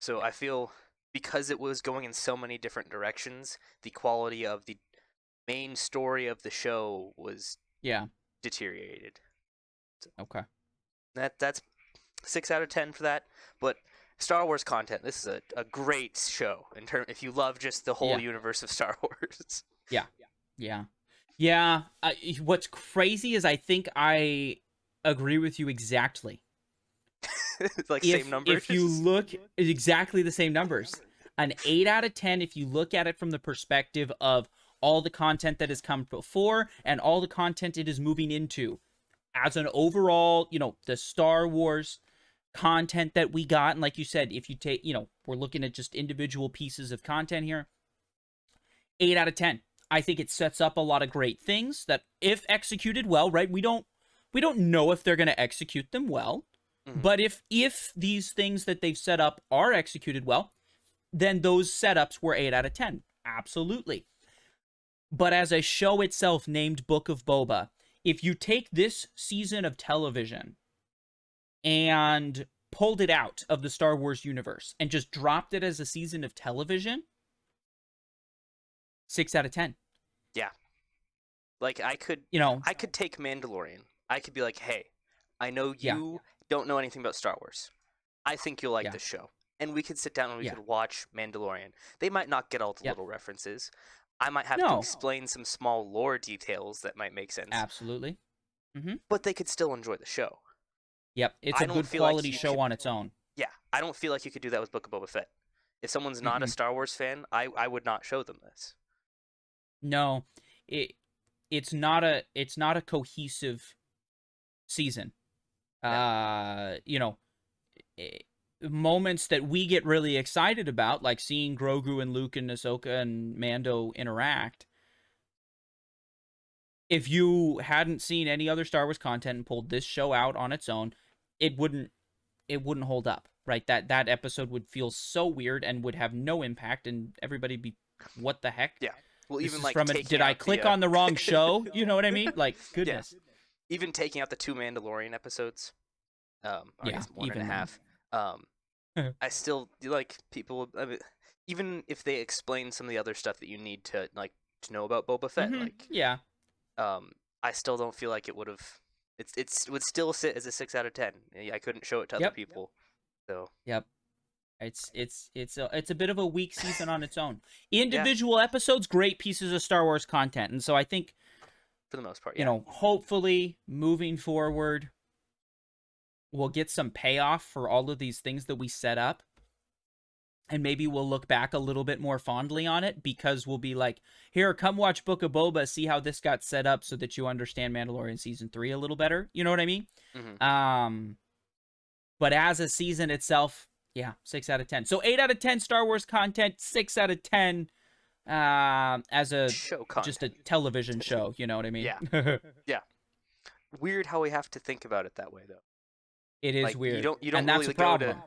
So I feel because it was going in so many different directions, the quality of the main story of the show was Yeah. deteriorated. Okay. That that's six out of ten for that. But Star Wars content, this is a, a great show in term if you love just the whole Yeah. universe of Star Wars. Yeah. Yeah. I, uh, what's crazy is I think I agree with you exactly. like if, same numbers. If you look exactly the same numbers, an eight out of ten. If you look at it from the perspective of all the content that has come before and all the content it is moving into, as an overall, you know, the Star Wars content that we got, and like you said, if you take, you know, we're looking at just individual pieces of content here. Eight out of ten. I think it sets up a lot of great things that, if executed well, right? We don't we don't know if they're going to execute them well. Mhm. But if if these things that they've set up are executed well, then those setups were 8 out of 10. Absolutely. But as a show itself named Book of Boba, if you take this season of television and pulled it out of the Star Wars universe and just dropped it as a season of television, 6 out of 10. Yeah, like I could You know, I could take Mandalorian. I could be like, hey, I know Yeah. you don't know anything about Star Wars. I think you'll like Yeah. this show. And we could sit down and we Yeah. could watch Mandalorian. They might not get all the little references. I might have to explain some small lore details that might make sense. absolutely. Mm-hmm. But they could still enjoy the show. Yep, it's I a good feel like quality show could- on its own. Yeah, I don't feel like you could do that with Book of Boba Fett. If someone's not a Mm-mm. Star Wars fan, I, I would not show them this. No, it it's not a it's not a cohesive season. Uh, you know, eh, moments that we get really excited about, like seeing Grogu and Luke and Ahsoka and Mando interact. If you hadn't seen any other Star Wars content and pulled this show out on its own, it wouldn't it wouldn't hold up, right? That that episode would feel so weird and would have no impact, and everybody be, what the heck? Yeah. Well, This even like from taking Did I out the, click uh, on the wrong show? You know what I mean? Like goodness. even taking out the two Mandalorian episodes, um, or Yeah, guess one and even a half. Um, I still like people. I mean, even if they explain some of the other stuff that you need to like to know about Boba Fett, Mhm. like yeah, um, I still don't feel like it would have. It's it's would still sit as a six out of ten. I couldn't show it to other Yep. people, so yep. It's it's it's a it's a bit of a weak season on its own. Individual episodes, great pieces of Star Wars content, and so I think for the most part, you know, hopefully moving forward, we'll get some payoff for all of these things that we set up. And maybe we'll look back a little bit more fondly on it because we'll be like, here, come watch Book of Boba, see how this got set up so that you understand Mandalorian season three a little better. You know what I mean? Mhm. Um, but as a season itself, yeah, six out of ten. So eight out of ten Star Wars content, six out of ten um as a show content. just a television show. You know what I mean? Yeah. yeah. Weird how we have to think about it that way, though. it is Like, you don't- you don't and that's really a go to- problem.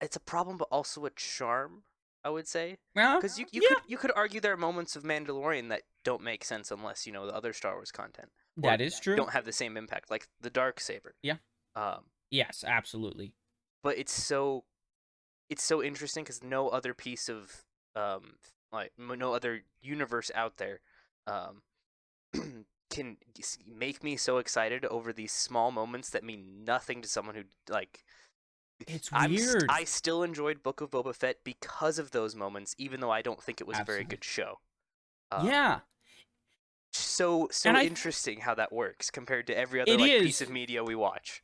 It's a problem, but also a charm. I would say. Because you, you yeah, could you could argue there are moments of Mandalorian that don't make sense unless you know the other Star Wars content that is true. don't have the same impact, like the dark saber. Yeah. Um, Yes, absolutely. But it's so it's so interesting because no other piece of um like no other universe out there um can make me so excited over these small moments that mean nothing to someone who like It's I'm st- weird. I still enjoyed Book of Boba Fett because of those moments, even though I don't think it was a very good show. Uh, yeah. So so I- interesting how that works compared to every other like piece of media we watch.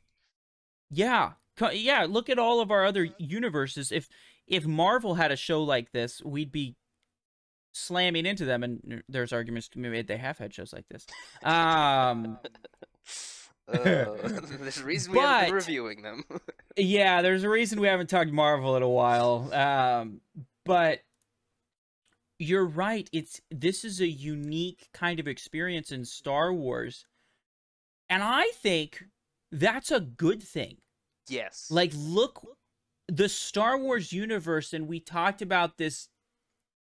Yeah. Yeah, look at all of our other universes. If if Marvel had a show like this, we'd be slamming into them and there's arguments to be made they have had shows like this. Um Uh, there's a reason we haven't been reviewing them. yeah, there's a reason we haven't talked Marvel in a while. Um but you're right. It's this is a unique kind of experience in Star Wars. And I think that's a good thing. Yes. Like, look, the Star Wars universe, and we talked about this.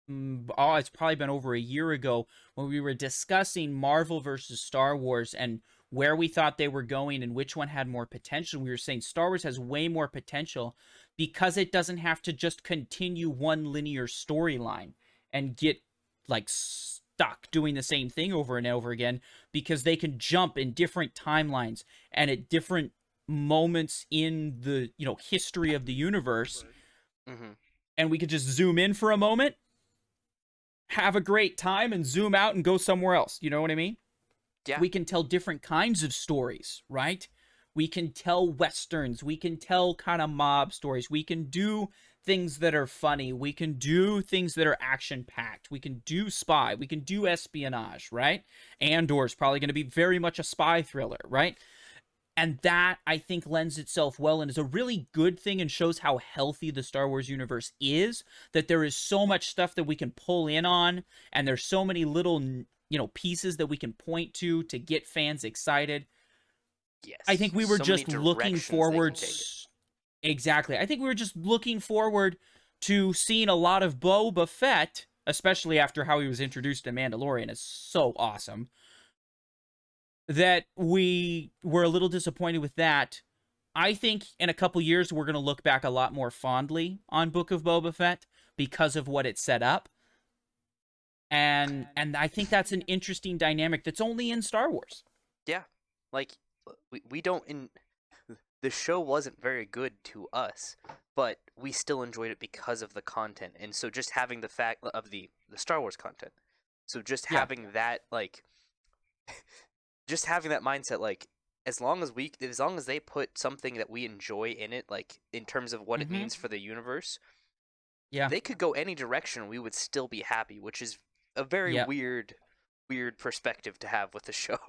mm, Oh, it's probably been over a year ago when we were discussing Marvel versus Star Wars and where we thought they were going and which one had more potential. We were saying Star Wars has way more potential because it doesn't have to just continue one linear storyline and get like stuck doing the same thing over and over again because they can jump in different timelines and at different moments in the you know history of the universe hmm and we could just zoom in for a moment have a great time and zoom out and go somewhere else. You know what i mean? Yeah. we can tell different kinds of stories right? We can tell westerns. We can tell kind of mob stories. We can do things that are funny. We can do things that are action packed we can do spy. We can do espionage right? Andor is probably going to be very much a spy thriller right and that I think lends itself well and is a really good thing and shows how healthy the Star Wars universe is. That there is so much stuff that we can pull in on, and there's so many little you know pieces that we can point to to get fans excited. Yes. I think we were So just looking forward. take it. s- Exactly. I think we were just looking forward to seeing a lot of Boba Fett, especially after how he was introduced in Mandalorian. is so awesome. That we were a little disappointed with that. I think in a couple years we're going to look back a lot more fondly on Book of Boba Fett because of what it set up. And and I think that's an interesting dynamic that's only in Star Wars. Yeah. Like we, we don't in the show wasn't very good to us but we still enjoyed it because of the content and so just having the fact of the the star wars content so just Yeah. having that like just having that mindset like as long as we as long as they put something that we enjoy in it like in terms of what Mhm. it means for the universe Yeah. they could go any direction we would still be happy which is a very Yeah. weird weird perspective to have with the show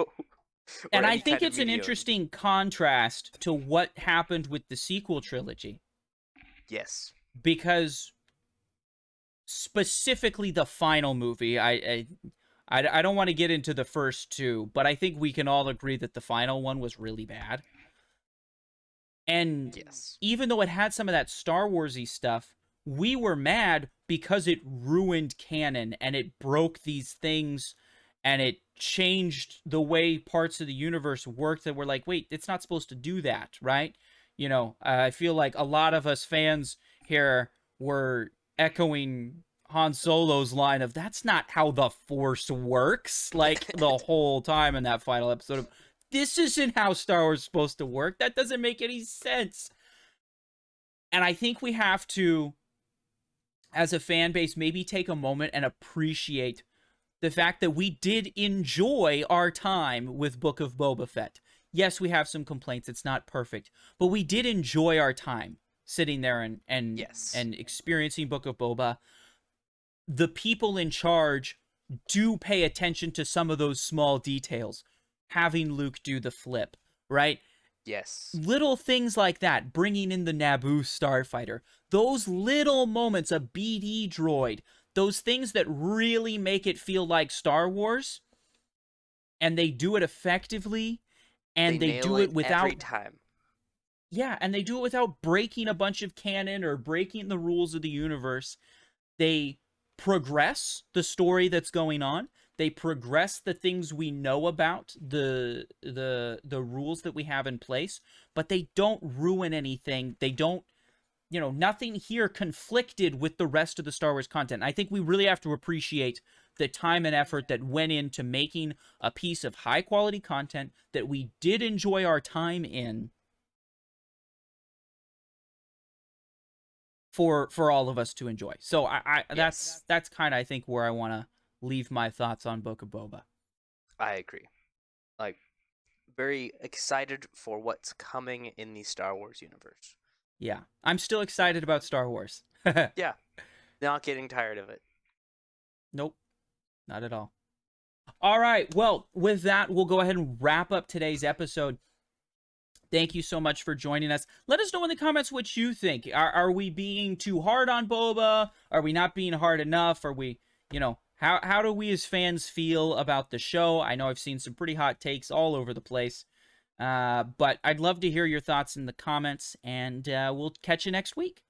and I think it's an interesting contrast to what happened with the sequel trilogy Yes. because specifically the final movie I I, I, I don't want to get into the first two but I think we can all agree that the final one was really bad and Yes. even though it had some of that Star Warsy stuff, we were mad because it ruined canon and it broke these things and it changed the way parts of the universe worked that were like, wait, it's not supposed to do that, right? You know, I feel like a lot of us fans here were echoing Han Solo's line of that's not how the force works like the whole time in that final episode of this isn't how Star Wars is supposed to work. That doesn't make any sense. And I think we have to, as a fan base, maybe take a moment and appreciate the fact that we did enjoy our time with Book of Boba Fett. Yes, we have some complaints. It's not perfect, but we did enjoy our time sitting there and and Yes. and experiencing Book of Boba. The people in charge do pay attention to some of those small details. Having Luke do the flip, right? Yes. little things like that, bringing in the Naboo starfighter, those little moments, a BD droid, those things that really make it feel like Star Wars, and they do it effectively, and they, nail do it without every time. yeah, and they do it without breaking a bunch of canon or breaking the rules of the universe. They progress the story that's going on. They progress the things we know about the the the rules that we have in place, but they don't ruin anything. They don't you know, nothing here conflicted with the rest of the Star Wars content. I think we really have to appreciate the time and effort that went into making a piece of high quality content that we did enjoy our time in for for all of us to enjoy. So I, I that's that's kind of I think where I want to leave my thoughts on Book of Boba. I agree. Like, very excited for what's coming in the Star Wars universe. Yeah, I'm still excited about Star Wars. Yeah, not getting tired of it. Nope, not at all. All right, well, with that, we'll go ahead and wrap up today's episode. Thank you so much for joining us. Let us know in the comments what you think. Are, are we being too hard on Boba? Are we not being hard enough? Are we, you know, how, how do we as fans feel about the show? I know I've seen some pretty hot takes all over the place. Uh, but I'd love to hear your thoughts in the comments, and uh, we'll catch you next week.